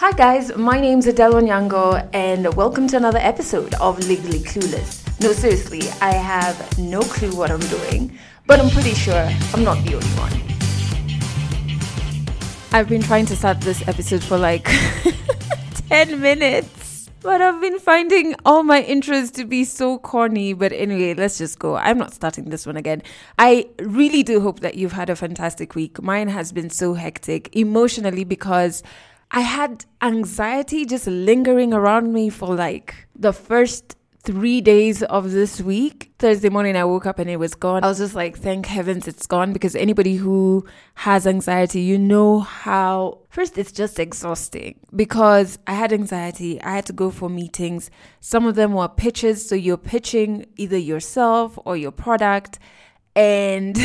Hi guys, my name's Adele Onyango and welcome to another episode of Legally Clueless. No, seriously, I have no clue what I'm doing, but I'm pretty sure I'm not the only one. I've been trying to start this episode for like 10 minutes, but I've been finding all my intros to be so corny. But anyway, let's just go. I'm not starting this one again. I really do hope that you've had a fantastic week. Mine has been so hectic emotionally because I had anxiety just lingering around me for like the first three days of this week. Thursday morning, I woke up and it was gone. I was just like, thank heavens it's gone because anybody who has anxiety, you know how, first, it's just exhausting because I had anxiety. I had to go for meetings. Some of them were pitches. So you're pitching either yourself or your product and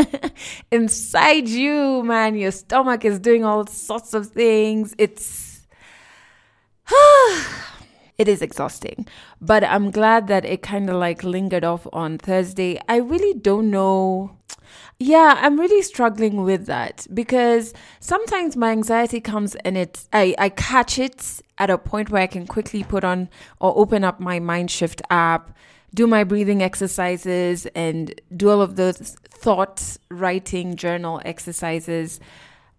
inside you, man, your stomach is doing all sorts of things. It's it is exhausting, but I'm glad that it kind of like lingered off on Thursday. I really don't know. Yeah, I'm really struggling with that because sometimes my anxiety comes and it's I, I catch it at a point where I can quickly put on or open up my Mindshift app do my breathing exercises and do all of those thought writing journal exercises.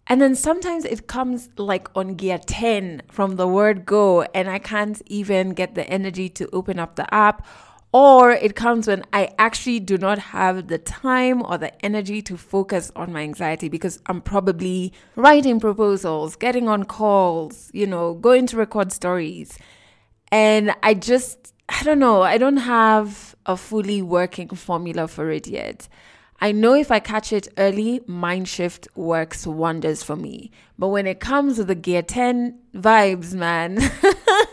And then sometimes it comes like on gear 10 from the word go, and I can't even get the energy to open up the app. Or it comes when I actually do not have the time or the energy to focus on my anxiety because I'm probably writing proposals, getting on calls, you know, going to record stories. And I just I don't know. I don't have a fully working formula for it yet. I know if I catch it early, Mindshift works wonders for me. But when it comes to the Gear 10 vibes, man,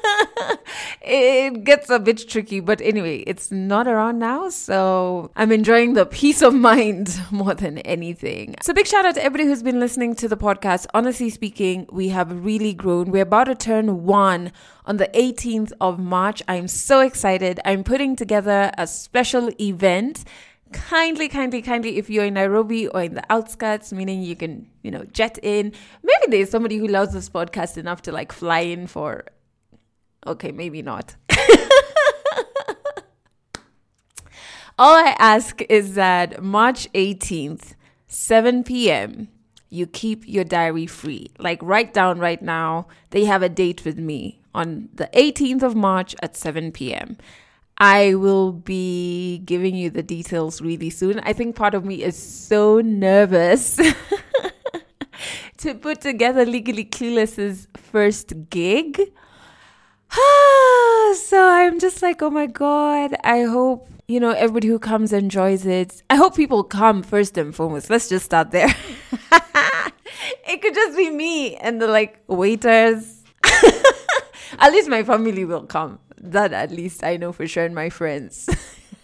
it gets a bit tricky. But anyway, it's not around now. So I'm enjoying the peace of mind more than anything. So big shout out to everybody who's been listening to the podcast. Honestly speaking, we have really grown. We're about to turn one on the 18th of March. I'm so excited. I'm putting together a special event kindly, kindly, kindly, if you're in Nairobi or in the outskirts, meaning you can, you know, jet in. Maybe there's somebody who loves this podcast enough to like fly in for, okay, maybe not. All I ask is that March 18th, 7 p.m., you keep your diary free. Like, write down right now, they have a date with me on the 18th of March at 7 p.m. I will be giving you the details really soon. I think part of me is so nervous to put together Legally Clueless's first gig. so I'm just like, oh my God, I hope, you know, everybody who comes enjoys it. I hope people come first and foremost. Let's just start there. it could just be me and the like waiters. At least my family will come that at least I know for sure, and my friends.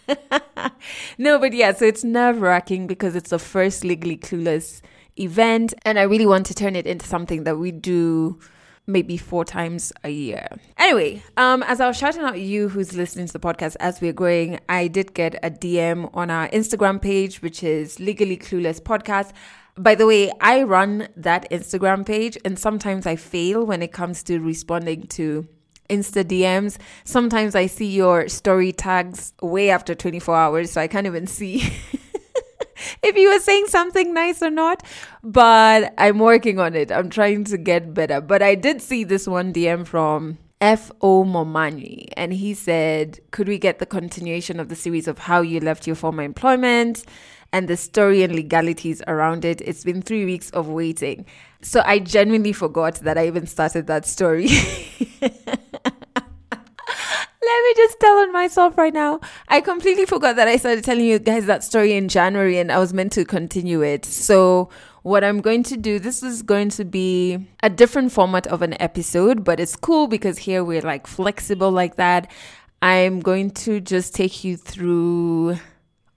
no, but yeah, so it's nerve wracking because it's the first legally clueless event, and I really want to turn it into something that we do maybe four times a year. Anyway, um, as I was shouting out you who's listening to the podcast as we're growing, I did get a DM on our Instagram page, which is Legally Clueless Podcast. By the way, I run that Instagram page, and sometimes I fail when it comes to responding to Insta DMs. Sometimes I see your story tags way after 24 hours, so I can't even see if you were saying something nice or not. But I'm working on it. I'm trying to get better. But I did see this one DM from F.O. Momani, and he said, Could we get the continuation of the series of how you left your former employment? and the story and legalities around it. It's been three weeks of waiting. So I genuinely forgot that I even started that story. Let me just tell on myself right now. I completely forgot that I started telling you guys that story in January and I was meant to continue it. So, what I'm going to do, this is going to be a different format of an episode, but it's cool because here we're like flexible like that. I'm going to just take you through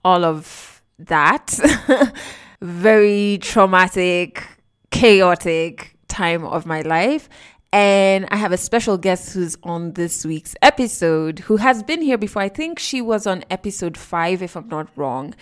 all of that very traumatic, chaotic time of my life. And I have a special guest who's on this week's episode who has been here before. I think she was on episode five, if I'm not wrong.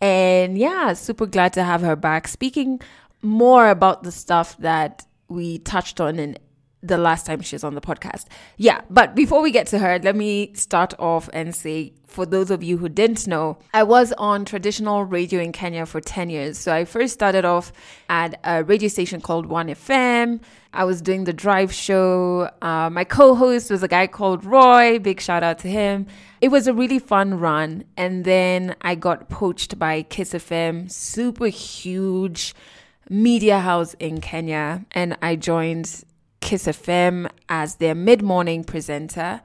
And yeah, super glad to have her back speaking more about the stuff that we touched on in the last time she was on the podcast. Yeah, but before we get to her, let me start off and say for those of you who didn't know, I was on traditional radio in Kenya for 10 years. So I first started off at a radio station called 1FM. I was doing the drive show. Uh, my co host was a guy called Roy. Big shout out to him. It was a really fun run. And then I got poached by Kiss FM, super huge media house in Kenya. And I joined Kiss FM as their mid morning presenter.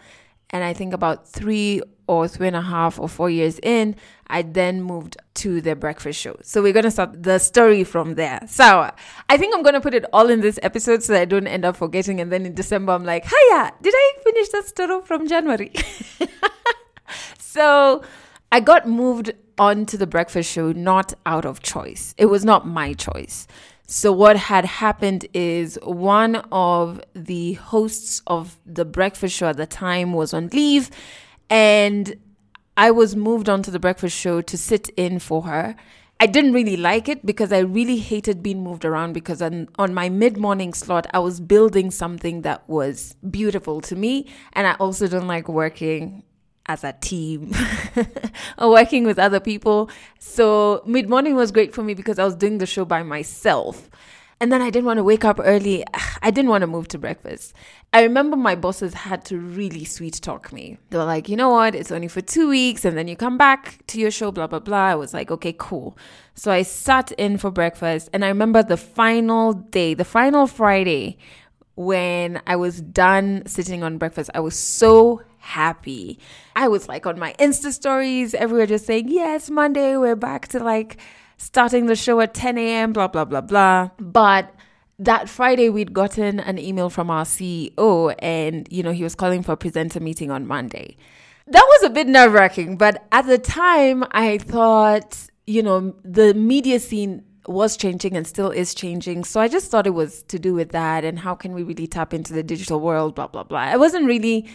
And I think about three or three and a half or four years in, I then moved to the breakfast show. So we're going to start the story from there. So I think I'm going to put it all in this episode so I don't end up forgetting. And then in December, I'm like, hiya, did I finish that story from January? so I got moved on to the breakfast show not out of choice. It was not my choice. So, what had happened is one of the hosts of the breakfast show at the time was on leave, and I was moved onto the breakfast show to sit in for her. I didn't really like it because I really hated being moved around because on, on my mid morning slot, I was building something that was beautiful to me. And I also don't like working as a team or working with other people. So mid morning was great for me because I was doing the show by myself. And then I didn't want to wake up early. I didn't want to move to breakfast. I remember my bosses had to really sweet talk me. They were like, you know what? It's only for two weeks and then you come back to your show, blah, blah, blah. I was like, okay, cool. So I sat in for breakfast. And I remember the final day, the final Friday, when I was done sitting on breakfast, I was so happy. I was like on my Insta stories, everywhere just saying, yes, Monday, we're back to like starting the show at 10 a.m., blah, blah, blah, blah. But that Friday, we'd gotten an email from our CEO, and, you know, he was calling for a presenter meeting on Monday. That was a bit nerve wracking, but at the time, I thought, you know, the media scene was changing and still is changing. So I just thought it was to do with that and how can we really tap into the digital world, blah, blah, blah. I wasn't really.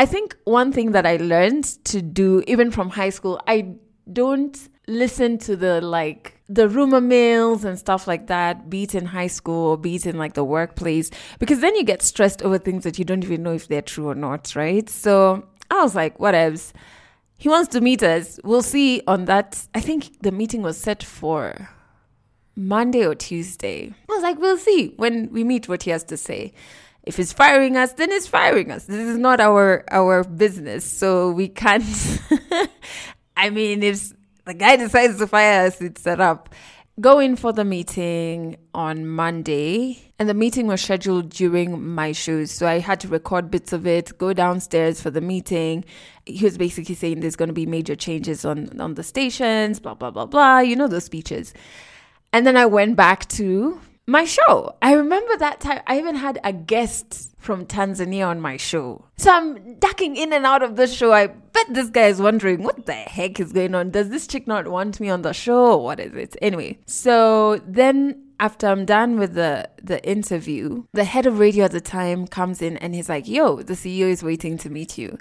I think one thing that I learned to do, even from high school, I don't listen to the like the rumor mills and stuff like that, be it in high school or be it in like the workplace, because then you get stressed over things that you don't even know if they're true or not, right? So I was like, whatevs. He wants to meet us. We'll see on that. I think the meeting was set for Monday or Tuesday. I was like, we'll see when we meet what he has to say if it's firing us, then it's firing us. This is not our our business, so we can't. I mean, if the guy decides to fire us, it's set up. Go in for the meeting on Monday, and the meeting was scheduled during my shows, so I had to record bits of it. Go downstairs for the meeting. He was basically saying there's going to be major changes on on the stations, blah blah blah blah. You know those speeches. And then I went back to my show. I remember that time I even had a guest from Tanzania on my show. So I'm ducking in and out of the show. I bet this guy is wondering what the heck is going on. Does this chick not want me on the show? What is it? Anyway, so then after I'm done with the the interview, the head of radio at the time comes in and he's like, "Yo, the CEO is waiting to meet you."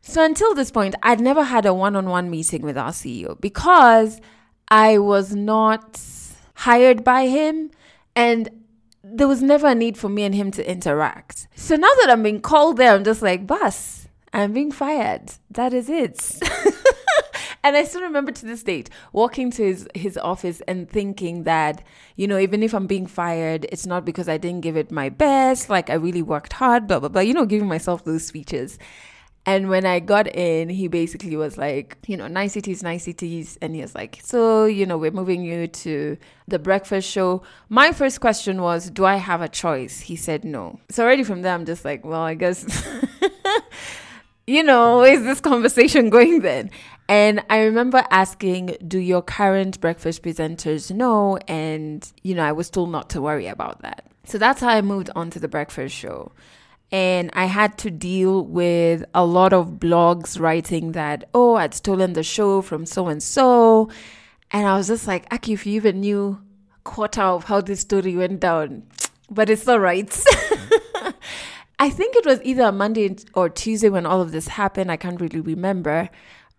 So until this point, I'd never had a one-on-one meeting with our CEO because I was not hired by him and there was never a need for me and him to interact. So now that I'm being called there, I'm just like, boss, I'm being fired. That is it. and I still remember to this date walking to his, his office and thinking that, you know, even if I'm being fired, it's not because I didn't give it my best, like I really worked hard, blah, blah, blah, you know, giving myself those speeches. And when I got in, he basically was like, you know, niceties, niceties. And he was like, so, you know, we're moving you to the breakfast show. My first question was, do I have a choice? He said no. So already from there, I'm just like, well, I guess, you know, is this conversation going then? And I remember asking, do your current breakfast presenters know? And, you know, I was told not to worry about that. So that's how I moved on to the breakfast show and I had to deal with a lot of blogs writing that, oh, I'd stolen the show from so and so. And I was just like, Aki, if you even knew quarter of how this story went down, but it's all right. I think it was either Monday or Tuesday when all of this happened. I can't really remember.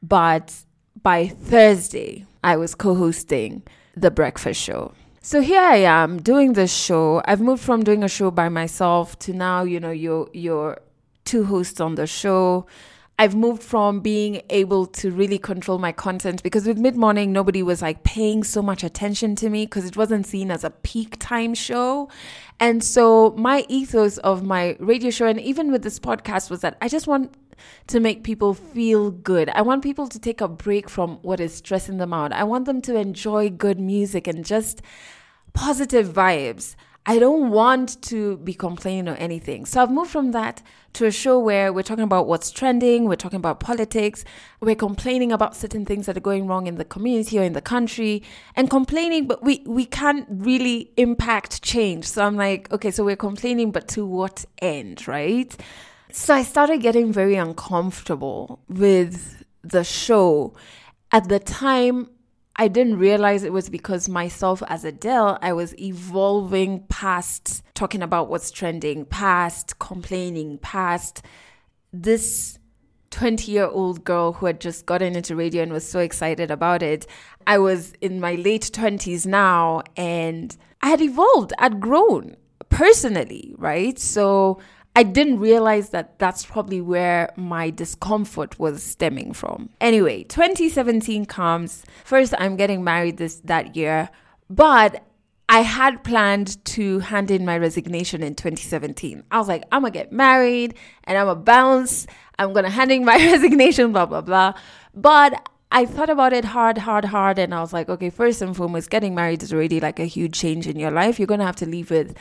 But by Thursday, I was co hosting the breakfast show. So here I am doing this show. I've moved from doing a show by myself to now, you know, you're you're two hosts on the show. I've moved from being able to really control my content because with mid morning, nobody was like paying so much attention to me because it wasn't seen as a peak time show. And so my ethos of my radio show and even with this podcast was that I just want to make people feel good. I want people to take a break from what is stressing them out. I want them to enjoy good music and just positive vibes. I don't want to be complaining or anything. So I've moved from that to a show where we're talking about what's trending, we're talking about politics, we're complaining about certain things that are going wrong in the community or in the country, and complaining, but we, we can't really impact change. So I'm like, okay, so we're complaining, but to what end, right? So I started getting very uncomfortable with the show. At the time, I didn't realize it was because myself as Adele, I was evolving past talking about what's trending, past complaining, past this 20 year old girl who had just gotten into radio and was so excited about it. I was in my late 20s now and I had evolved, I'd grown personally, right? So I didn't realize that that's probably where my discomfort was stemming from. Anyway, 2017 comes. First, I'm getting married this that year, but I had planned to hand in my resignation in 2017. I was like, I'm gonna get married and I'm gonna bounce. I'm gonna hand in my resignation, blah, blah, blah. But I thought about it hard, hard, hard. And I was like, okay, first and foremost, getting married is already like a huge change in your life. You're gonna have to leave with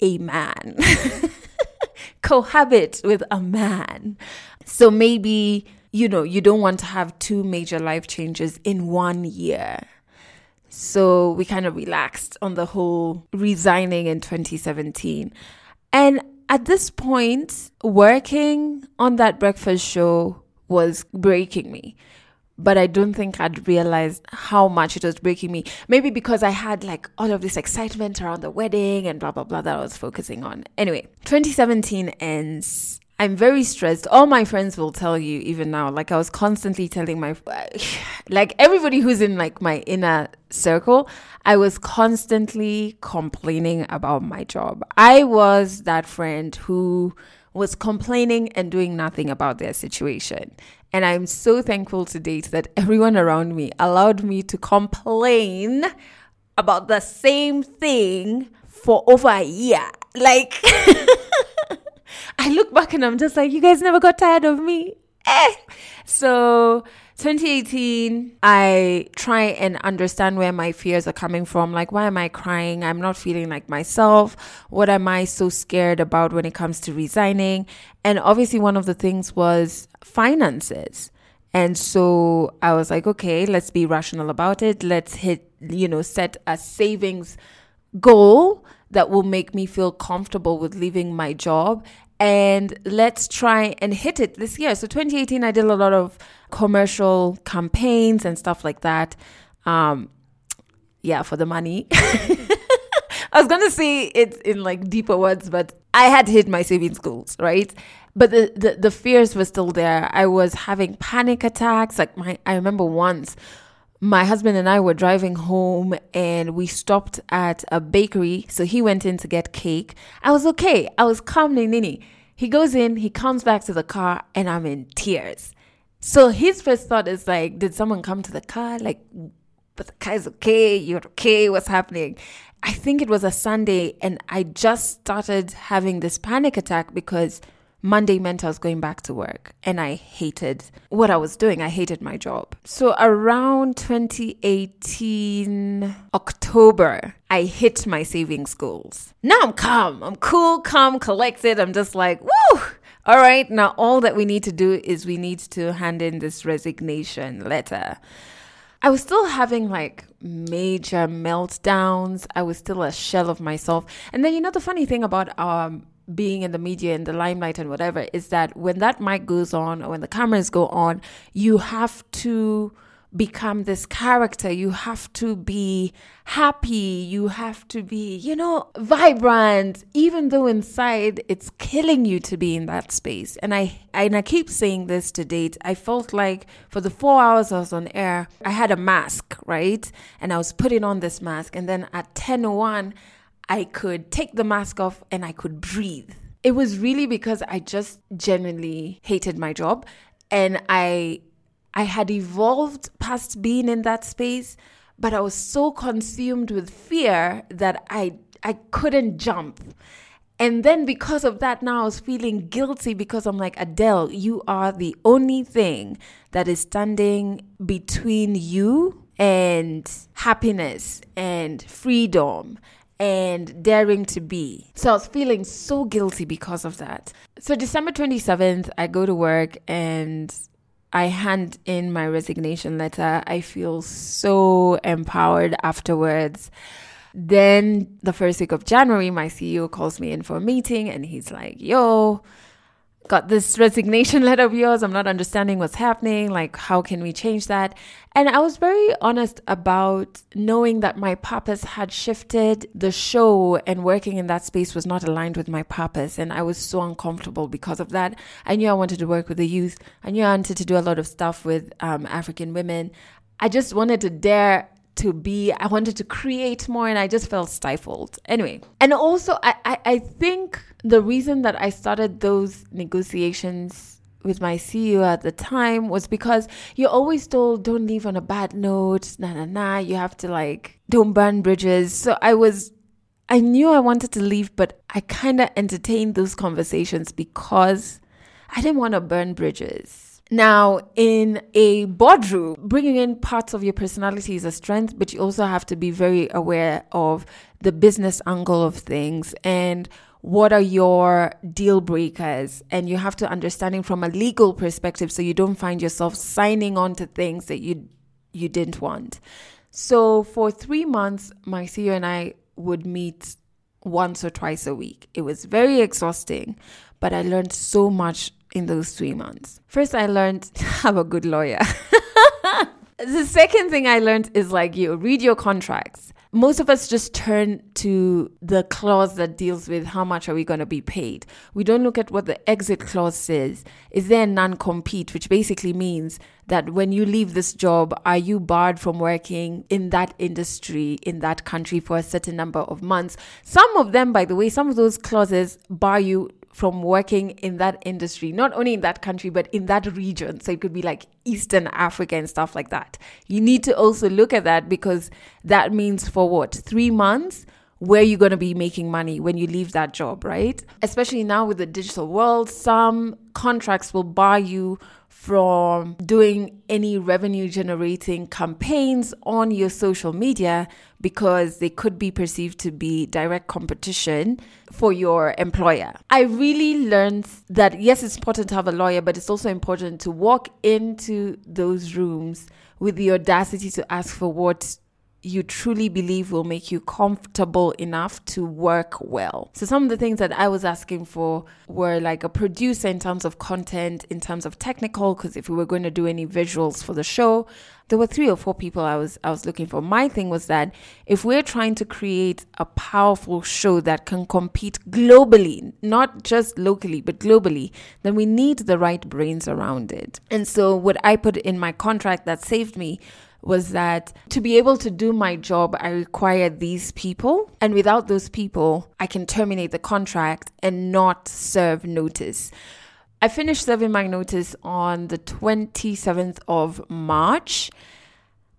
a man. cohabit with a man. So maybe, you know, you don't want to have two major life changes in one year. So we kind of relaxed on the whole resigning in 2017. And at this point, working on that breakfast show was breaking me but I don't think I'd realized how much it was breaking me. Maybe because I had like all of this excitement around the wedding and blah, blah, blah that I was focusing on. Anyway, 2017 ends. I'm very stressed. All my friends will tell you, even now, like I was constantly telling my, like everybody who's in like my inner circle, I was constantly complaining about my job. I was that friend who was complaining and doing nothing about their situation. And I'm so thankful to date that everyone around me allowed me to complain about the same thing for over a year. Like, I look back and I'm just like, you guys never got tired of me. Eh. So 2018, I try and understand where my fears are coming from. Like, why am I crying? I'm not feeling like myself. What am I so scared about when it comes to resigning? And obviously, one of the things was finances. And so I was like, okay, let's be rational about it. Let's hit, you know, set a savings goal that will make me feel comfortable with leaving my job and let's try and hit it this year. So 2018, I did a lot of commercial campaigns and stuff like that. Um, yeah, for the money. I was gonna say it in like deeper words, but I had hit my savings goals, right? But the, the, the fears were still there. I was having panic attacks. Like my, I remember once my husband and I were driving home and we stopped at a bakery. So he went in to get cake. I was okay. I was calm, nini. He goes in, he comes back to the car, and I'm in tears. So his first thought is like, did someone come to the car? Like, but the is okay. You're okay. What's happening? I think it was a Sunday, and I just started having this panic attack because Monday meant I was going back to work and I hated what I was doing. I hated my job. So around 2018 October, I hit my savings goals. Now I'm calm. I'm cool, calm, collected. I'm just like, woo! All right, now all that we need to do is we need to hand in this resignation letter. I was still having like major meltdowns. I was still a shell of myself. And then you know the funny thing about um being in the media in the limelight and whatever is that when that mic goes on or when the cameras go on, you have to become this character. You have to be happy. You have to be, you know, vibrant, even though inside it's killing you to be in that space. And I and I keep saying this to date. I felt like for the four hours I was on air, I had a mask, right? And I was putting on this mask. And then at 10:01, I could take the mask off and I could breathe. It was really because I just genuinely hated my job and I I had evolved past being in that space, but I was so consumed with fear that I I couldn't jump. And then because of that, now I was feeling guilty because I'm like, Adele, you are the only thing that is standing between you and happiness and freedom and daring to be. So I was feeling so guilty because of that. So December 27th, I go to work and I hand in my resignation letter. I feel so empowered afterwards. Then, the first week of January, my CEO calls me in for a meeting and he's like, Yo, got this resignation letter of yours. I'm not understanding what's happening. Like, how can we change that? And I was very honest about knowing that my purpose had shifted. The show and working in that space was not aligned with my purpose. And I was so uncomfortable because of that. I knew I wanted to work with the youth. I knew I wanted to do a lot of stuff with um, African women. I just wanted to dare to be i wanted to create more and i just felt stifled. Anyway and also I, I i, think the reason that i started those negotiations with my ceo at the time was because you're always told don't leave on a bad note nah nah nah you have to like don't burn bridges. So i was i knew i wanted to leave but i kind of entertained those conversations because i didn't want to burn bridges now, in a boardroom, bringing in parts of your personality is a strength, but you also have to be very aware of the business angle of things and what are your deal breakers and you have to understanding from a legal perspective so you don't find yourself signing on to things that you you didn't want. So for 3 months my CEO and I would meet once or twice a week. It was very exhausting, but I learned so much in those three months. First, I learned have a good lawyer. the second thing I learned is like you read your contracts. Most of us just turn to the clause that deals with how much are we going to be paid. We don't look at what the exit clause says. Is there a non compete, which basically means that when you leave this job, are you barred from working in that industry, in that country for a certain number of months? Some of them, by the way, some of those clauses bar you from working in that industry, not only in that country, but in that region. So it could be like Eastern Africa and stuff like that. You need to also look at that because that means for what? Three months? Where you're going to be making money when you leave that job, right? Especially now with the digital world, some contracts will buy you from doing any revenue generating campaigns on your social media because they could be perceived to be direct competition for your employer. I really learned that yes, it's important to have a lawyer, but it's also important to walk into those rooms with the audacity to ask for what you truly believe will make you comfortable enough to work well. So, some of the things that I was asking for were like a producer in terms of content, in terms of technical, because if we were going to do any visuals for the show, there were three or four people I was I was looking for. My thing was that if we're trying to create a powerful show that can compete globally, not just locally, but globally, then we need the right brains around it. And so what I put in my contract that saved me was that to be able to do my job, I require these people. And without those people, I can terminate the contract and not serve notice. I finished serving my notice on the 27th of March.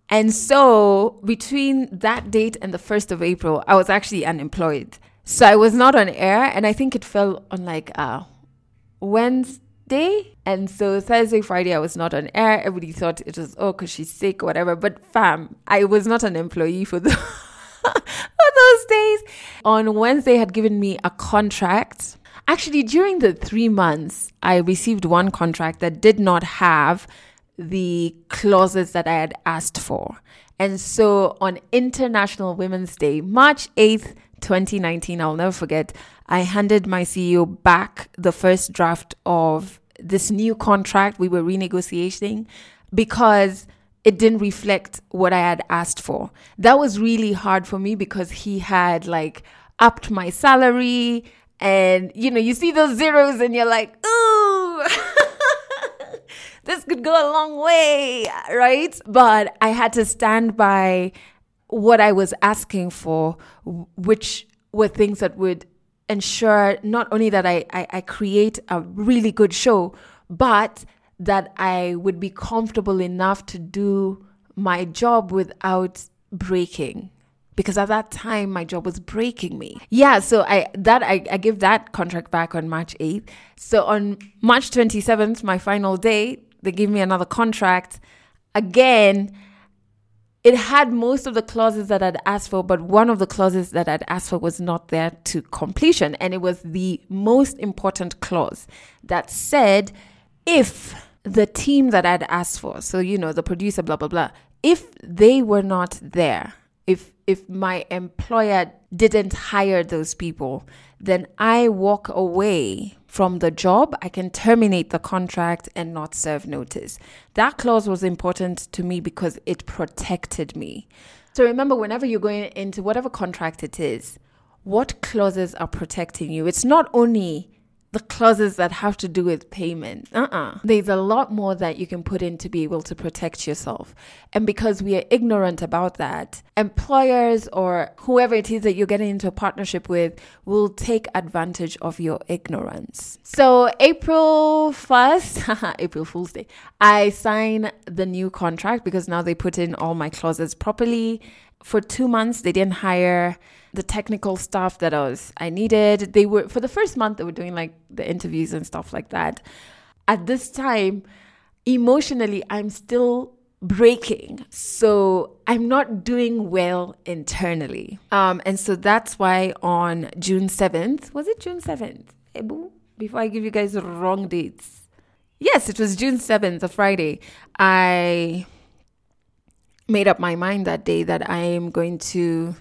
And so between that date and the 1st of April, I was actually unemployed. So I was not on air. And I think it fell on like uh, a Wednesday day. And so Thursday, Friday, I was not on air. Everybody thought it was, oh, because she's sick or whatever. But fam, I was not an employee for, the for those days. On Wednesday, had given me a contract. Actually, during the three months, I received one contract that did not have the clauses that I had asked for. And so on International Women's Day, March 8th, 2019, I'll never forget, I handed my CEO back the first draft of this new contract we were renegotiating because it didn't reflect what I had asked for. That was really hard for me because he had like upped my salary and you know, you see those zeros and you're like, ooh, this could go a long way, right? But I had to stand by what I was asking for, which were things that would ensure not only that I, I, I create a really good show, but that I would be comfortable enough to do my job without breaking because at that time my job was breaking me. Yeah, so I that I, I give that contract back on March 8th. So on March 27th, my final day, they give me another contract. Again, it had most of the clauses that I'd asked for, but one of the clauses that I'd asked for was not there to completion. And it was the most important clause that said if the team that I'd asked for, so, you know, the producer, blah, blah, blah, if they were not there, if if my employer didn't hire those people, then I walk away from the job. I can terminate the contract and not serve notice. That clause was important to me because it protected me. So remember, whenever you're going into whatever contract it is, what clauses are protecting you? It's not only the clauses that have to do with payment. Uh-uh. There's a lot more that you can put in to be able to protect yourself. And because we are ignorant about that, employers or whoever it is that you're getting into a partnership with will take advantage of your ignorance. So April 1st, April Fool's Day, I sign the new contract because now they put in all my clauses properly. For two months, they didn't hire the technical stuff that I was I needed. They were for the first month they were doing like the interviews and stuff like that. At this time, emotionally I'm still breaking. So I'm not doing well internally. Um and so that's why on June 7th, was it June 7th? Before I give you guys wrong dates. Yes, it was June 7th, a Friday. I made up my mind that day that I am going to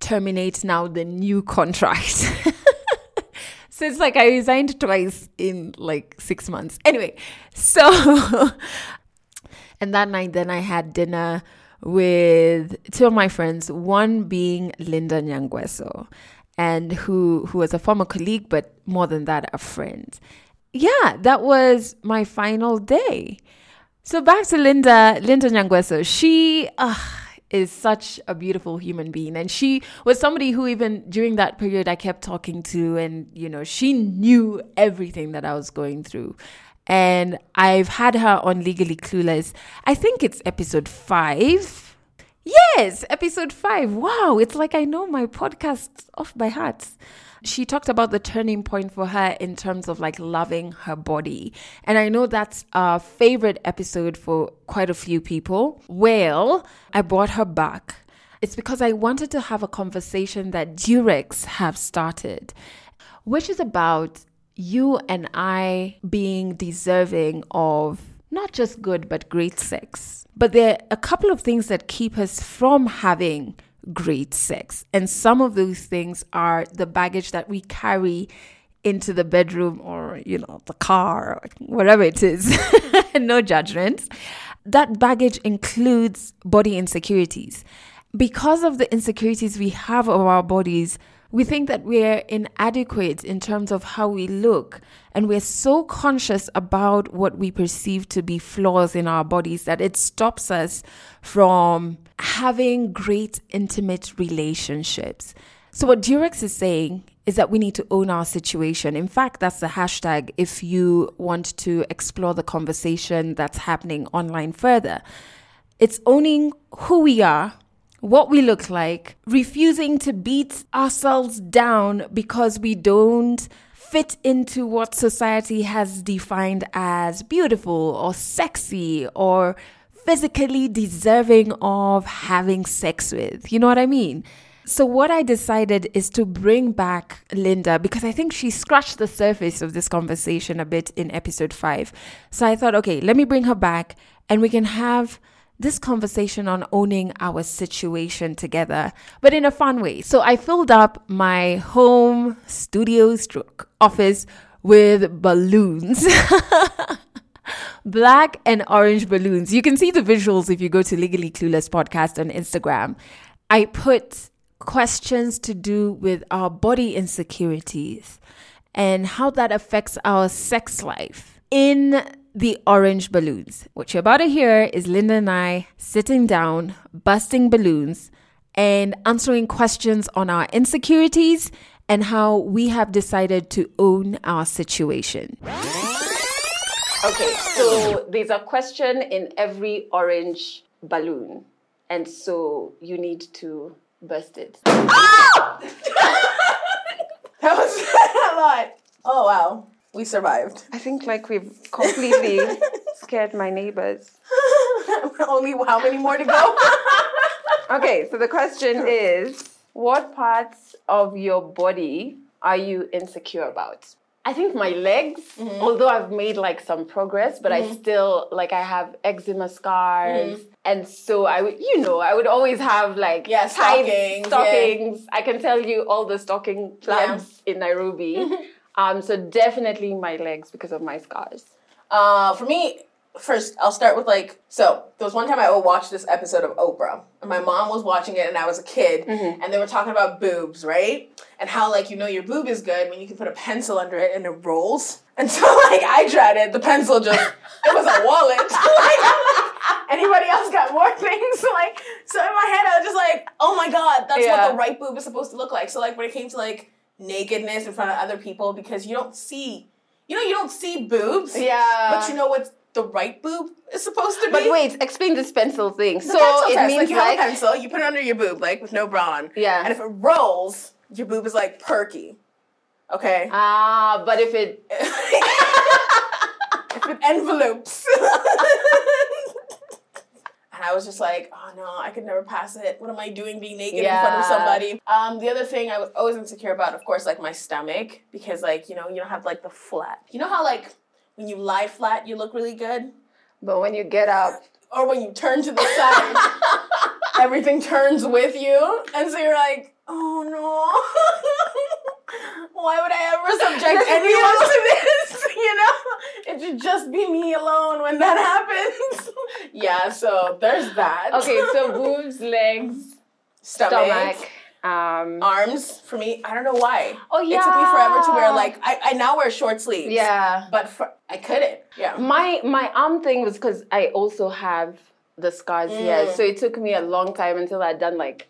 terminate now the new contract. so it's like I resigned twice in like six months. Anyway, so and that night then I had dinner with two of my friends, one being Linda Nyangweso, and who who was a former colleague, but more than that, a friend. Yeah, that was my final day. So back to Linda, Linda Nyangweso. She, uh, is such a beautiful human being. And she was somebody who, even during that period, I kept talking to, and, you know, she knew everything that I was going through. And I've had her on Legally Clueless. I think it's episode five. Yes, episode five. Wow, it's like I know my podcast off by heart she talked about the turning point for her in terms of like loving her body. And I know that's a favorite episode for quite a few people. Well, I brought her back. It's because I wanted to have a conversation that Durex have started, which is about you and I being deserving of not just good, but great sex. But there are a couple of things that keep us from having great sex. And some of those things are the baggage that we carry into the bedroom or, you know, the car, or whatever it is. no judgment. That baggage includes body insecurities. Because of the insecurities we have of our bodies, we think that we're inadequate in terms of how we look, and we're so conscious about what we perceive to be flaws in our bodies that it stops us from having great intimate relationships. So, what Durex is saying is that we need to own our situation. In fact, that's the hashtag if you want to explore the conversation that's happening online further. It's owning who we are what we look like, refusing to beat ourselves down because we don't fit into what society has defined as beautiful or sexy or physically deserving of having sex with. You know what I mean? So, what I decided is to bring back Linda because I think she scratched the surface of this conversation a bit in episode five. So, I thought, okay, let me bring her back and we can have this conversation on owning our situation together, but in a fun way. So I filled up my home studio stroke office with balloons. Black and orange balloons. You can see the visuals if you go to Legally Clueless podcast on Instagram. I put questions to do with our body insecurities and how that affects our sex life in the orange balloons. What you're about to hear is Linda and I sitting down, busting balloons, and answering questions on our insecurities and how we have decided to own our situation. Okay, so there's a question in every orange balloon, and so you need to burst it. Ah! that was a lot. Oh wow, we survived. I think like we've completely scared my neighbors. Only how many more to go? okay, so the question is what parts of your body are you insecure about? I think my legs, mm-hmm. although I've made like some progress, but mm-hmm. I still like I have eczema scars. Mm-hmm. And so I would, you know, I would always have like yeah, stockings. stockings. Yeah. I can tell you all the stocking plans yeah. in Nairobi. Um, so definitely my legs because of my scars. Uh, for me, first I'll start with like so there was one time I watched this episode of Oprah and my mom was watching it and I was a kid mm-hmm. and they were talking about boobs right and how like you know your boob is good when you can put a pencil under it and it rolls and so like I tried it the pencil just it was a wallet like anybody else got more things like so in my head I was just like oh my god that's yeah. what the right boob is supposed to look like so like when it came to like nakedness in front of other people because you don't see you know you don't see boobs yeah but you know what's the right boob is supposed to be. But wait, explain this pencil thing. The so pencil it test. means like you like, have a pencil, you put it under your boob, like with no bra on. Yeah. And if it rolls, your boob is like perky. Okay. Ah, but if it if it envelopes. and I was just like, oh no, I could never pass it. What am I doing being naked yeah. in front of somebody? Um, the other thing I was always insecure about, of course, like my stomach, because like, you know, you don't have like the flat. You know how like when you lie flat, you look really good. But when you get up, or when you turn to the side, everything turns with you, and so you're like, oh no. Why would I ever subject anyone to this? You just be me alone when that happens. yeah, so there's that. Okay, so boobs, legs, stomach. stomach um, arms for me i don't know why oh yeah it took me forever to wear like i, I now wear short sleeves yeah but for, i couldn't yeah my my arm thing was because i also have the scars mm. here so it took me a long time until i'd done like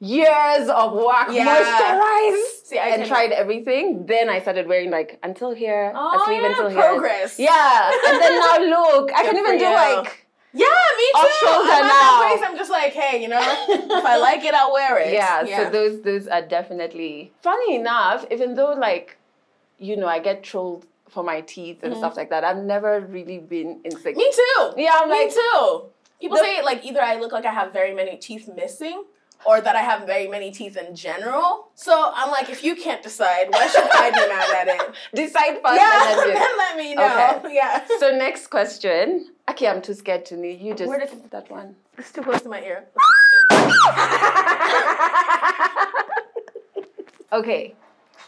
years of work yeah. moisturize See, I and tried everything then i started wearing like until here oh, yeah, until progress. here yeah and then now look i can even do like yeah, me too. Options I'm are now. Place, I'm just like, hey, you know, if I like it, I'll wear it. Yeah, yeah, so those those are definitely funny enough. Even though like, you know, I get trolled for my teeth and mm-hmm. stuff like that. I've never really been insecure. Me too. Yeah, I'm me like too. People the, say like either I look like I have very many teeth missing, or that I have very many teeth in general. So I'm like, if you can't decide, why should I be mad at it? Decide first yeah, and then, then let me know. Okay. Yeah. So next question. Okay, I'm too scared to know. You just Where did that one. It's too close to my ear. okay.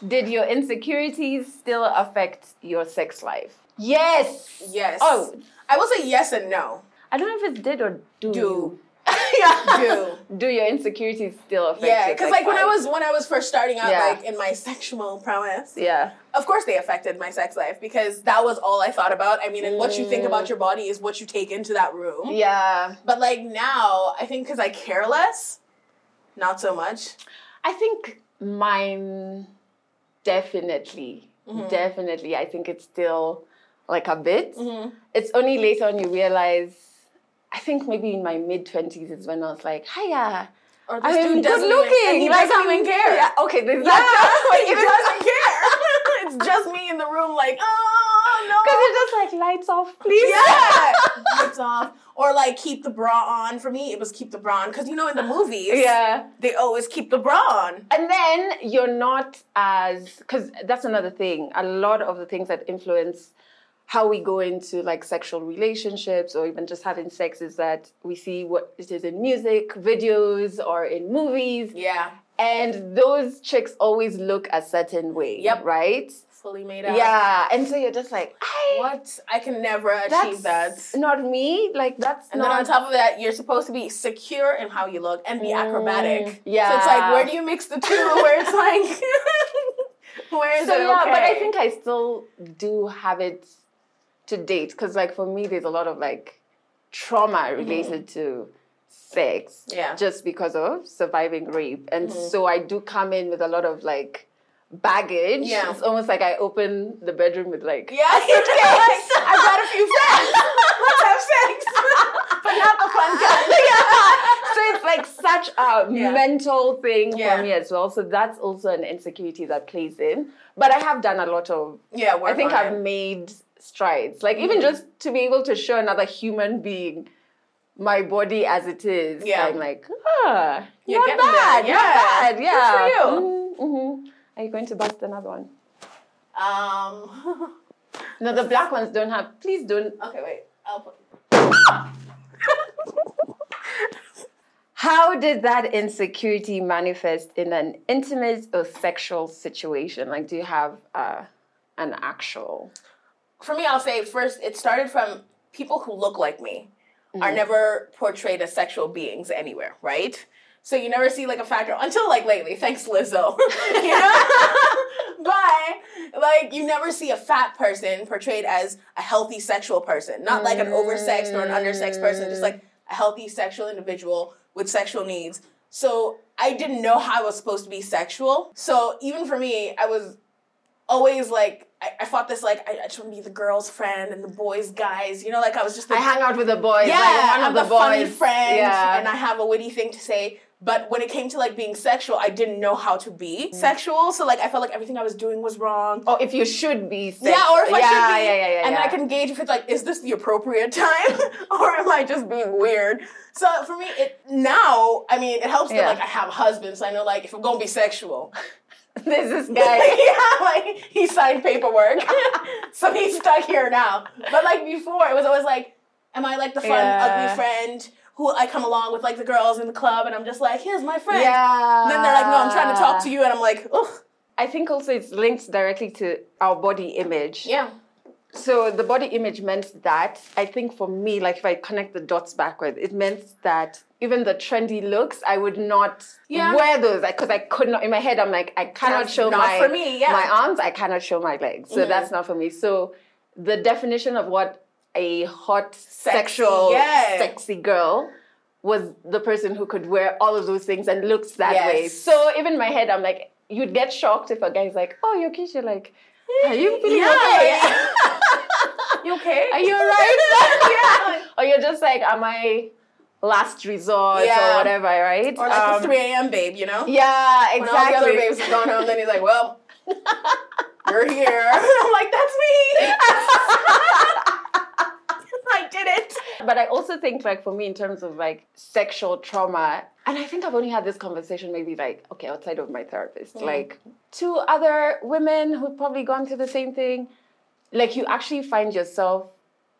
Did your insecurities still affect your sex life? Yes. Yes. Oh, I will say yes and no. I don't know if it's did or do. Do. yeah. Do. Do your insecurities still affect? Yeah, because like when I was when I was first starting out, yeah. like in my sexual prowess. Yeah. Of course, they affected my sex life because that was all I thought about. I mean, and mm. what you think about mm. your body is what you take into that room. Yeah. But like now, I think because I care less, not so much. I think mine definitely, mm-hmm. definitely. I think it's still like a bit. Mm-hmm. It's only later on you realize I think maybe in my mid twenties is when I was like, hiya. Or this I'm good looking. Even, like, doesn't even care. Yeah, okay, there's yeah, that. he doesn't care. it's just me in the room, like, oh, oh no. Because you're just like lights off, please. Yeah, lights off. Or like keep the bra on. For me, it was keep the bra on because you know in the movies, yeah, they always keep the bra on. And then you're not as because that's another thing. A lot of the things that influence how we go into like sexual relationships or even just having sex is that we see what it is in music, videos, or in movies. Yeah. And those chicks always look a certain way. Yep. Right? fully made up. Yeah, and so you're just like, I, What? I can never achieve that's that. not me. Like that's And not. then on top of that, you're supposed to be secure in how you look and be mm, acrobatic. yeah. So it's like, where do you mix the two? Where it's like, where is it? so it yeah, okay? but I think I still do have it to date because, like, for me, there's a lot of like trauma related to sex, Mm-hmm. Yeah. Mm-hmm. just because of surviving rape, and so I do come in with a lot of like baggage. Yeah. it's almost like I open the bedroom with like yeah, I've got a few friends. Let's have sex, but not the fun kind. so it's like such a Yeah. mental thing Yeah. for me as well. So that's also an insecurity that plays in. But I have done a lot of Yeah, work I think I've it. Mm-hmm. made strides. Like even just to be able to show another human being my body as it is. Yeah. I'm like, ah, You're not there. bad, Yeah. not bad. Good Yeah. for you. Mhm, mhm. Are you going to bust another one? Um. No, the black ones don't have. Please don't. Okay, wait. I'll put. How did that insecurity manifest in an intimate or sexual situation? Like, do you have uh, an actual? For me, I'll say first. It started from people who look like me are mm. never portrayed as sexual beings anywhere, right? So you never see like a fat girl until like lately, thanks Lizzo. you know? but like you never see a fat person portrayed as a healthy sexual person. Not like an oversexed or an undersexed person, just like a healthy sexual individual with sexual needs. So I didn't know how I was supposed to be sexual. So even for me, I was always like I, I fought this like I, I just want to be the girl's friend and the boys' guys. You know, like I was just the I hang out with the boys. yeah, like one I'm of the, the boys. funny friend, Yeah. and I have a witty thing to say. But when it came to like being sexual, I didn't know how to be mm. sexual. So like I felt like everything I was doing was wrong. or if you should be. Sex- Yeah, or if I should be, Yeah, yeah, yeah. and then I can gauge if it's like, is this the appropriate time, or am I just being weird? So for me, it now, I mean, it helps Yeah. that like I have a husband, so I know like if I'm gonna be sexual, There's this guy. yeah, like he signed paperwork, so he's stuck here now. But like before, it was always like, am I like the fun, Yeah. ugly friend who I come along with like the girls in the club, and I'm just like, here's my friend. Yeah. And then they're like, no, I'm trying to talk to you, and I'm like, ugh, I think also it's linked directly to our body image. yeah, So the body image meant that I think for me, like if I connect the dots backwards, it meant that even the trendy looks, I would not Yeah. wear those because I could not. In my head, I'm like, I cannot That's show not my for me, yeah. my arms. I cannot show my legs. So mm-hmm. that's not for me. So the definition of what a hot, sexual, yeah. sexy girl was the person who could wear all of those things and looks that way. So even in my head, I'm like, you'd get shocked if a guy's like, "Oh, you're cute." You're like, "Are you feeling Yeah, okay? yeah. you okay? Are you alright?" yeah. or you're just like, "Am I last resort Yeah. or whatever?" Right? Or like Um, the 3 a.m. babe, you know? Yeah, When all the other babes have gone home, then he's like, well, you're here. I'm like, that's me. Did it. But I also think, like, for me, in terms of like sexual trauma, and I think I've only had this conversation maybe like, okay, outside of my therapist, mm. like two other women who've probably gone through the same thing. Like, you actually find yourself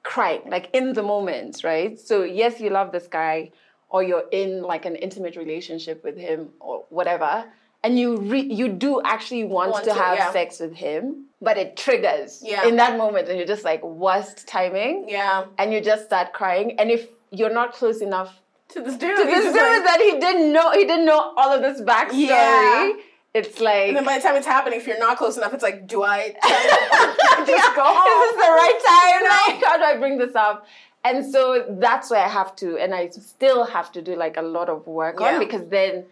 crying, like in the moment, right? So, yes, you love this guy, or you're in like an intimate relationship with him, or whatever. And you re- you do actually want, Want to to, have yeah. sex with him, but it triggers Yeah. in that moment, and you're just like worst timing Yeah. and you just start crying. And if you're not close enough To this dude. to this dude like- that he didn't know, he didn't know all of this backstory. Yeah. It's like, and then by the time it's happening, if you're not close enough, it's like, do I just go home? is this the right time? Like, how do I bring this up? And so that's where I have to, and I still have to do like a lot of work Yeah. on because then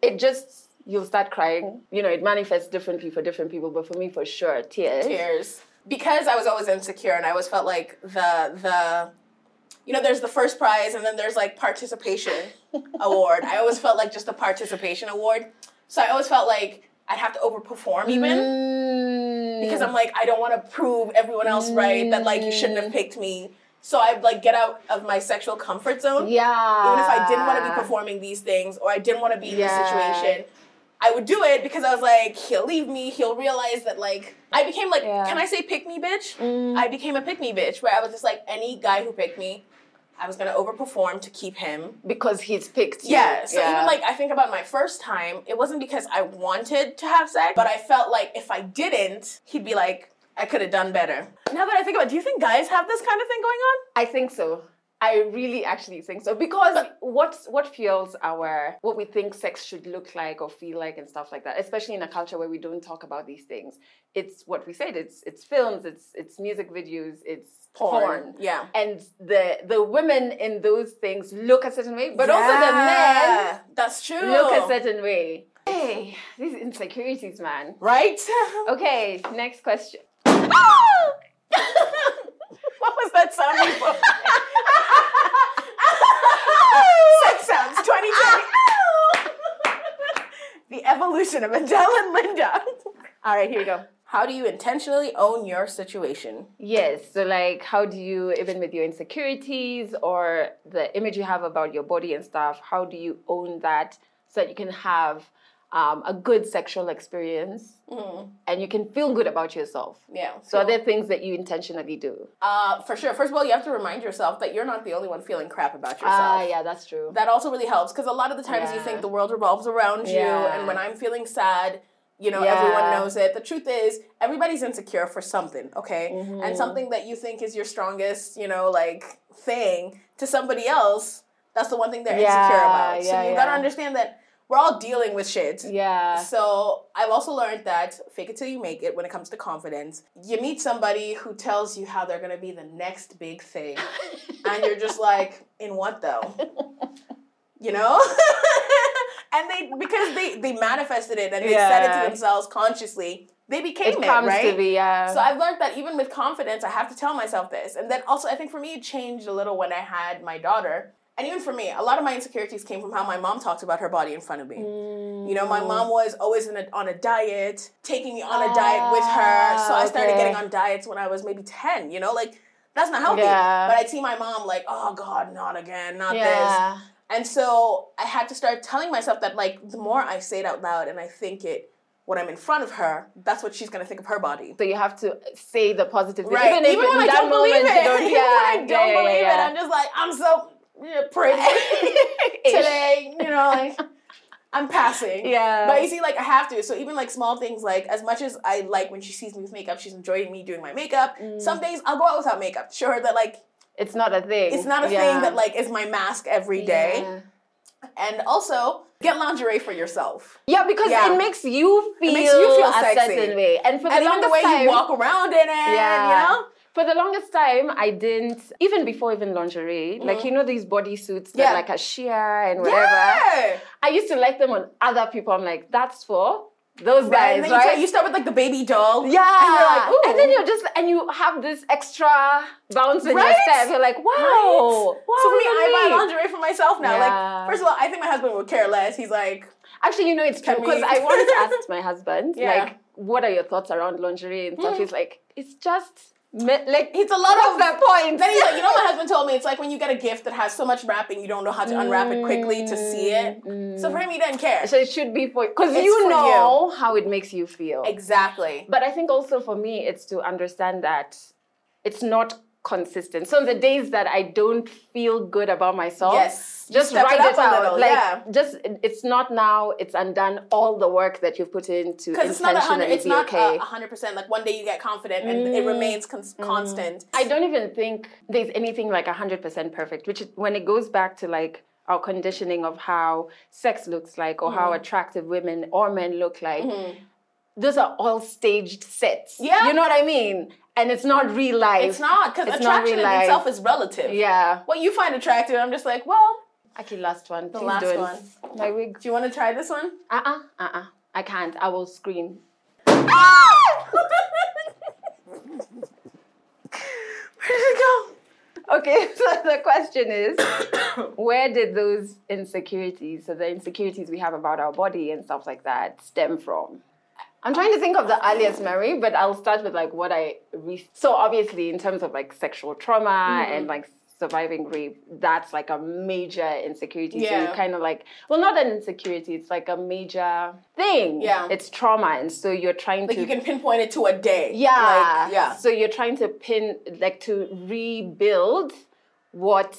it just you'll start crying. You know, it manifests differently for different people, but for me, for sure, tears. Tears. Because I was always insecure and I always felt like the the you know, there's the first prize and then there's like participation award. I always felt like just a participation award. So I always felt like I'd have to overperform even. Mm. because I'm like I don't want to prove everyone else right that like you shouldn't have picked me. So I'd like get out of my sexual comfort zone. yeah. Even if I didn't want to be performing these things or I didn't want to be in this situation, I would do it because I was like, he'll leave me. He'll realize that like I became like, Yeah. can I say pick me bitch? Mm. I became a pick me bitch where I was just like any guy who picked me, I was gonna overperform to keep him. because he's picked you. Yeah. So even like I think about my first time, it wasn't because I wanted to have sex, but I felt like if I didn't, he'd be like, I could have done better. Now that I think about it, do you think guys have this kind of thing going on? I think so. I really actually think so because what's what fuels our what we think sex should look like or feel like and stuff like that, especially in a culture where we don't talk about these things. It's what we said. It's it's films. It's it's music videos. It's porn. Yeah. And the the women in those things look a certain way, but also the men That's true. look a certain way. Hey, these insecurities, man. right? Okay, next question. what was that sound? Sex sounds 2020. the evolution of Adele and Linda. All right, here you go. How do you intentionally own your situation? Yes. So, like, how do you, even with your insecurities or the image you have about your body and stuff, how do you own that so that you can have um, a good sexual experience and you can feel good about yourself? Yeah. So, are there things that you intentionally do? Uh, for sure. First of all, you have to remind yourself that you're not the only one feeling crap about yourself. Ah, yeah, that's true. That also really helps because a lot of the times you think the world revolves around you, Yeah. and when I'm feeling sad, you know, Yeah. everyone knows it. The truth is, everybody's insecure for something, okay? Mm-hmm. And something that you think is your strongest, you know, like thing to somebody else, that's the one thing they're Yeah, insecure about. so yeah, you gotta understand that we're all dealing with shit. yeah. So I've also learned that fake it till you make it when it comes to confidence. You meet somebody who tells you how they're gonna be the next big thing, and you're just like, in what though? You know? and they because they they manifested it and they said it to themselves consciously, they became It it, comes right? to be, uh, So I've learned that even with confidence, I have to tell myself this. And then also, I think for me, it changed a little when I had my daughter. And even for me, a lot of my insecurities came from how my mom talked about her body in front of me. You know, my Mm. mom was always a, on a diet, taking me on a diet with her. So I started okay. getting on diets when I was maybe 10, you know, like that's not healthy. Yeah. But I'd see my mom like, oh God, not again, not this. And so I had to start telling myself that like the more I say it out loud and I think it when I'm in front of her, that's what she's gonna think of her body. So you have to say the positive thing. Right. Even, if when I don't believe it. don't, Even yeah, when I don't yeah, yeah, believe it, I'm just like, I'm so yeah, pretty today, you know, like I'm passing. Yeah. But you see, like I have to. So even like small things, like as much as I like when she sees me with makeup, she's enjoying me doing my makeup. Mm. Some days I'll go out without makeup. Show her that like It's not a thing. it's not a Yeah. thing that like is my mask every day. Yeah. And also get lingerie for yourself. Yeah, because Yeah. it makes you feel, makes you feel a sexy. certain way. And for the And longest the way time, you walk around in it, yeah. you know? For the longest time, I didn't, even before even lingerie, like, you know, these bodysuits that Mm-hmm. Yeah. like a sheer and whatever. Yeah. I used to like them on other people. I'm like, that's for those Right. guys, And then right? you, try- you start with like the baby doll. yeah, And you're like, and then you're just and you have this extra bounce in your Right? step. You're like, wow, Right? wow. so for me, I buy lingerie for myself now. Yeah. Like, first of all, I think my husband would care less. He's like, Actually, you know, it's true because I wanted to ask my husband, Yeah. like, what are your thoughts around lingerie and stuff? He's like, it's just like it's a lot of that point. Then he's like, you know, my husband told me it's like when you get a gift that has so much wrapping, you don't know how to unwrap it quickly to see it. Mm-hmm. So for him, he doesn't care. so it should be for because you know how it makes you feel. Exactly. But I think also for me, it's to understand that it's not consistent. So on the days that I don't feel good about myself, Yes. Just write it it, out. like yeah. just it's not now. It's undone all the work that you've put into Because it's not a hundred. intentionally It's be not okay. a hundred percent. Like one day you get confident and it mm. remains cons- mm. constant. I don't even think there's anything like 100% perfect, which when it goes back to like our conditioning of how sex looks like or Mm-hmm. how mm. attractive women or men look like, mm-hmm. those are all staged sets. Yeah. You know what I mean? And it's not real life. It's not because not attraction real in itself is relative. Yeah. What you find attractive, I'm just like, well, Okay, last one. The last one. My wig. do you want to try this one? Uh-uh. Uh-uh. I can't. I will scream. Where did it go? Okay, so the question is, where did those insecurities, so the insecurities we have about our body and stuff like that, stem from? I'm trying to think of the earliest memory, but I'll start with like what I re- so obviously in terms of like sexual trauma and like surviving rape, that's like a major insecurity. So Yeah. you kind of like well, not an insecurity, it's like a major thing. Yeah. it's trauma, and so you're trying to Like to you can pinpoint it to a day. yeah. Like, yeah. So you're trying to pin, like, to rebuild what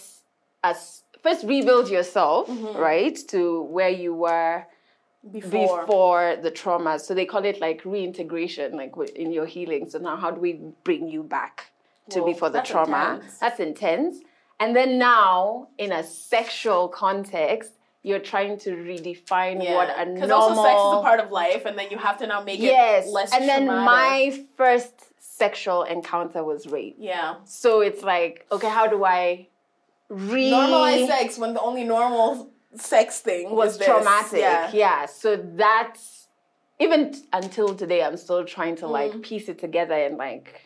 as first rebuild yourself, Mm-hmm. right, to where you were Before. before the trauma. So they call it like reintegration, like in your healing. So now, how do we bring you back to Whoa, before the that's trauma? intense. That's intense. And then now, in a sexual context, you're trying to redefine what a normal. Because also sex is a part of life, and then you have to now make yes, it less and then traumatic. my first sexual encounter was rape. yeah So it's like, okay, how do I re normalize sex when the only normal sex thing was traumatic. Yeah. Yeah. So that's even t- until today, I'm still trying to Mm. like piece it together and like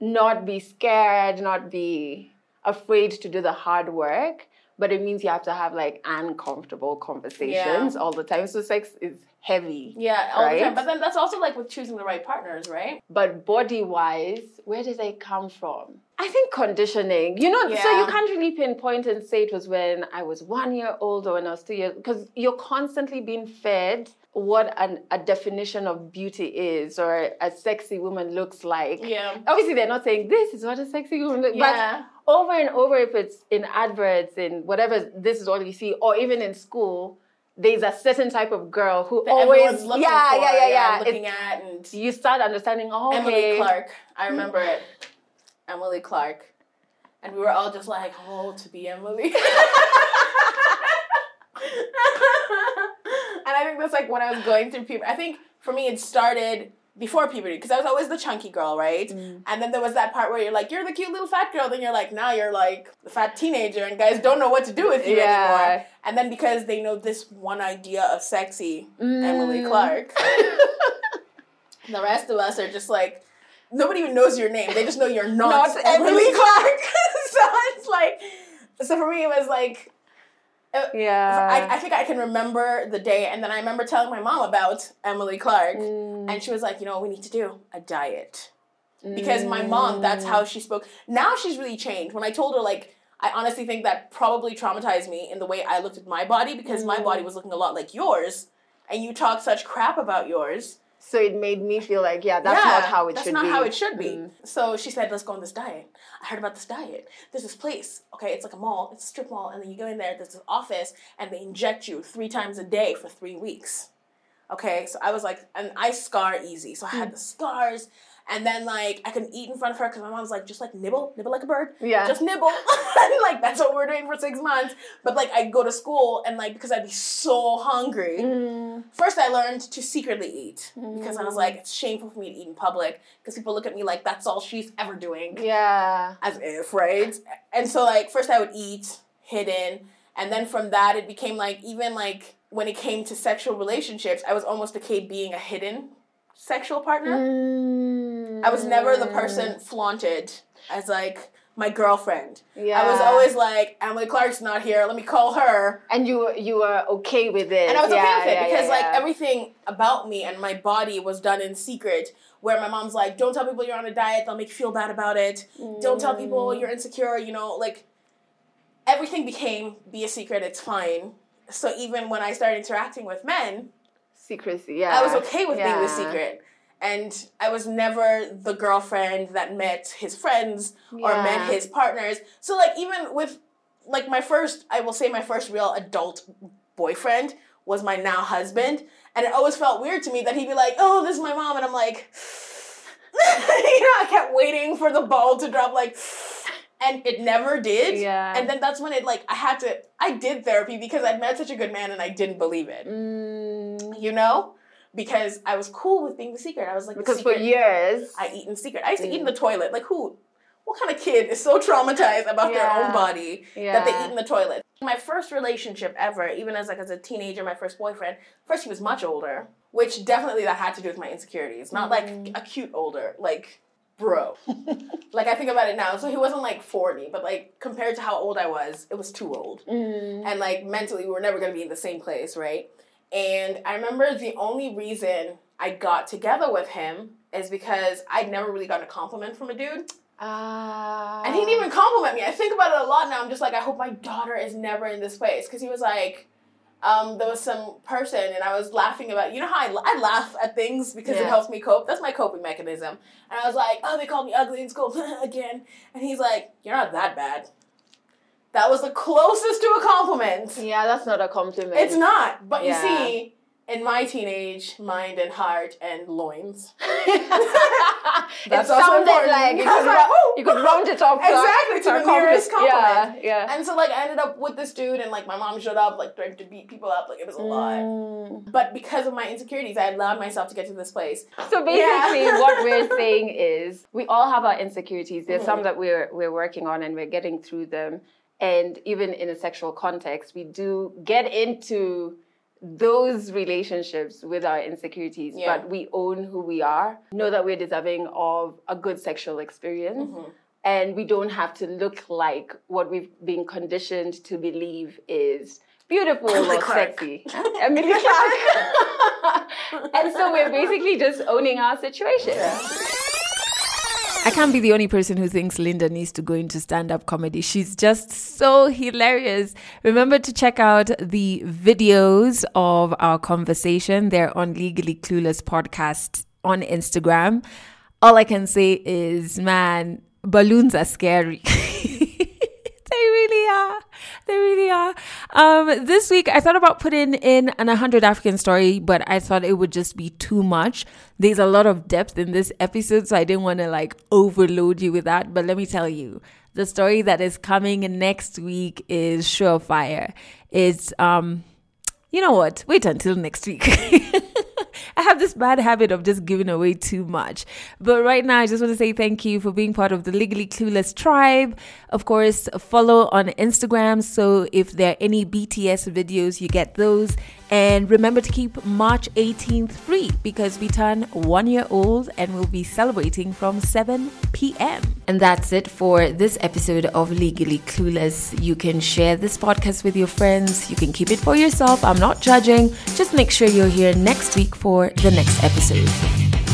not be scared, not be afraid to do the hard work. But it means you have to have like uncomfortable conversations all the time. So sex is heavy. Yeah, all the time. But then that's also like with choosing the right partners, right? But body wise, where did they come from? I think conditioning. You know, so you can't really pinpoint and say it was when I was one year old or when I was two years, because you're constantly being fed what an, a definition of beauty is or a sexy woman looks like. Yeah. Obviously, they're not saying this is what a sexy woman looks Yeah. but over and over, if it's in adverts, and whatever, this is all you see, or even in school, there's a certain type of girl who That always, looking yeah, for, yeah, yeah, yeah, looking It's- at and you start understanding, oh, Emily okay. Clark. I remember it. Emily Clark. And we were all just like, oh, to be Emily. and I think that's like when I was going through puberty. I think for me it started before puberty because I was always the chunky girl, right? Mm. And then there was that part where you're like, you're the cute little fat girl. Then you're like, now you're like the fat teenager, and guys don't know what to do with you Yeah. anymore. And then because they know this one idea of sexy Emily Mm. Clark, the rest of us are just like nobody even knows your name. They just know you're not, Not Emily Emily Clark. so it's like, so for me it was like. Uh, yeah. I, I think I can remember the day, and then I remember telling my mom about Emily Clark, Mm. and she was like, "You know what we need to do? A diet." Because my mom, that's mm. how she spoke. Now she's really changed. When I told her, like, I honestly think that probably traumatized me in the way I looked at my body because my body mm. was looking a lot like yours, and you talk such crap about yours. So it made me feel like, yeah, that's Yeah, not how it should be. that's not how it should be. Mm. So she said, "Let's go on this diet." I heard about this diet. There's this place. Okay, it's like a mall. It's a strip mall, and then you go in there. There's this office, and they inject you three times a day for three weeks. Okay, so I was like, and I scar easy, so I had the scars. And then like I couldn't eat in front of her because my mom's like, just like nibble, nibble like a bird. Yeah. Just nibble. and like that's what we're doing for six months. But like I'd go to school and like because I'd be so hungry. Mm. First, I learned to secretly eat because I was like, it's shameful for me to eat in public because people look at me like that's all she's ever doing, Yeah. as if, right? And so, like, first I would eat hidden, and then from that, it became like, even like when it came to sexual relationships, I was almost okay being a hidden sexual partner. Mm. I was never the person flaunted as like my girlfriend. Yeah. I was always like, Emily Clark's not here, let me call her. And you were- you were okay with it. And I was okay with it yeah, because yeah, like yeah. everything about me and my body was done in secret. Where my mom's like, "Don't tell people you're on a diet; they'll make you feel bad about it. Don't tell people Mm. you're insecure." You know, like everything became be a secret. It's fine. So even when I started interacting with men, secrecy. Yeah. I was okay with being the secret. And I was never the girlfriend that met his friends or met his partners. So like even with like my first I will say my first real adult boyfriend was my now husband. And it always felt weird to me that he'd be like, Oh, this is my mom and I'm like you know, I kept waiting for the ball to drop like and it never did. Yeah. And then that's when it like I had to I did therapy because I'd met such a good man and I didn't believe it Mm. you know, because I was cool with being the secret. I was like, Because for years. I eat in secret. I used to eat in Mm. the toilet. Like who? What kind of kid is so traumatized about their own body that they eat in the toilet? My first relationship ever, even as like as a teenager, my first boyfriend. First, he was much older, which definitely that had to do with my insecurities. Not like Mm. a cute older, like bro. like I think about it now. So he wasn't like forty, but like compared to how old I was, it was too old Mm. and like mentally we were never going to be in the same place right and i remember the only reason i got together with him is because i'd never really gotten a compliment from a dude Ah. and he didn't even compliment me i think about it a lot now i'm just like i hope my daughter is never in this place because he was like um, there was some person and I was laughing about you know how I, I laugh at things because it helps me cope. That's my coping mechanism. And I was like, oh, they called me ugly in school again. And he's like, you're not that bad. That was the closest to a compliment. Yeah, that's not a compliment. It's not. But Yeah. you see, in my teenage mind and heart and loins, it sounded important. like you could, like, you could round it up. Exactly, to a the nearest compliment. Yeah, yeah. and so like I ended up with this dude, and like my mom showed up, like trying to beat people up, like it was a lot. Mm. But because of my insecurities, I allowed myself to get to this place. So basically, Yeah. what we're saying is we all have our insecurities. There's Mm-hmm. some that we're we're working on and we're getting through them. And even in a sexual context, we do get into those relationships with our insecurities, Yeah. but we own who we are, know that we're deserving of a good sexual experience. Mm-hmm. And we don't have to look like what we've been conditioned to believe is beautiful or sexy. Emilia Clark. and so we're basically just owning our situation. I can't be the only person who thinks Linda needs to go into stand up comedy. She's just so hilarious. Remember to check out the videos of our conversation. They're on Legally Clueless podcast on Instagram. All I can say is, man, balloons are scary. they really are. They really are. Um, this week, I thought about putting in an 100 African story, but I thought it would just be too much. There's a lot of depth in this episode, so I didn't want to like overload you with that. But let me tell you, the story that is coming next week is surefire. It's, um, you know what? Wait until next week. I have this bad habit of just giving away too much. But right now, I just want to say thank you for being part of the Legally Clueless tribe. Of course, follow on Instagram. So if there are any BTS videos, you get those. And remember to keep March 18th free because we turn one year old and we'll be celebrating from 7 p.m. And that's it for this episode of Legally Clueless. You can share this podcast with your friends. You can keep it for yourself. I'm not judging. Just make sure you're here next week the next episode.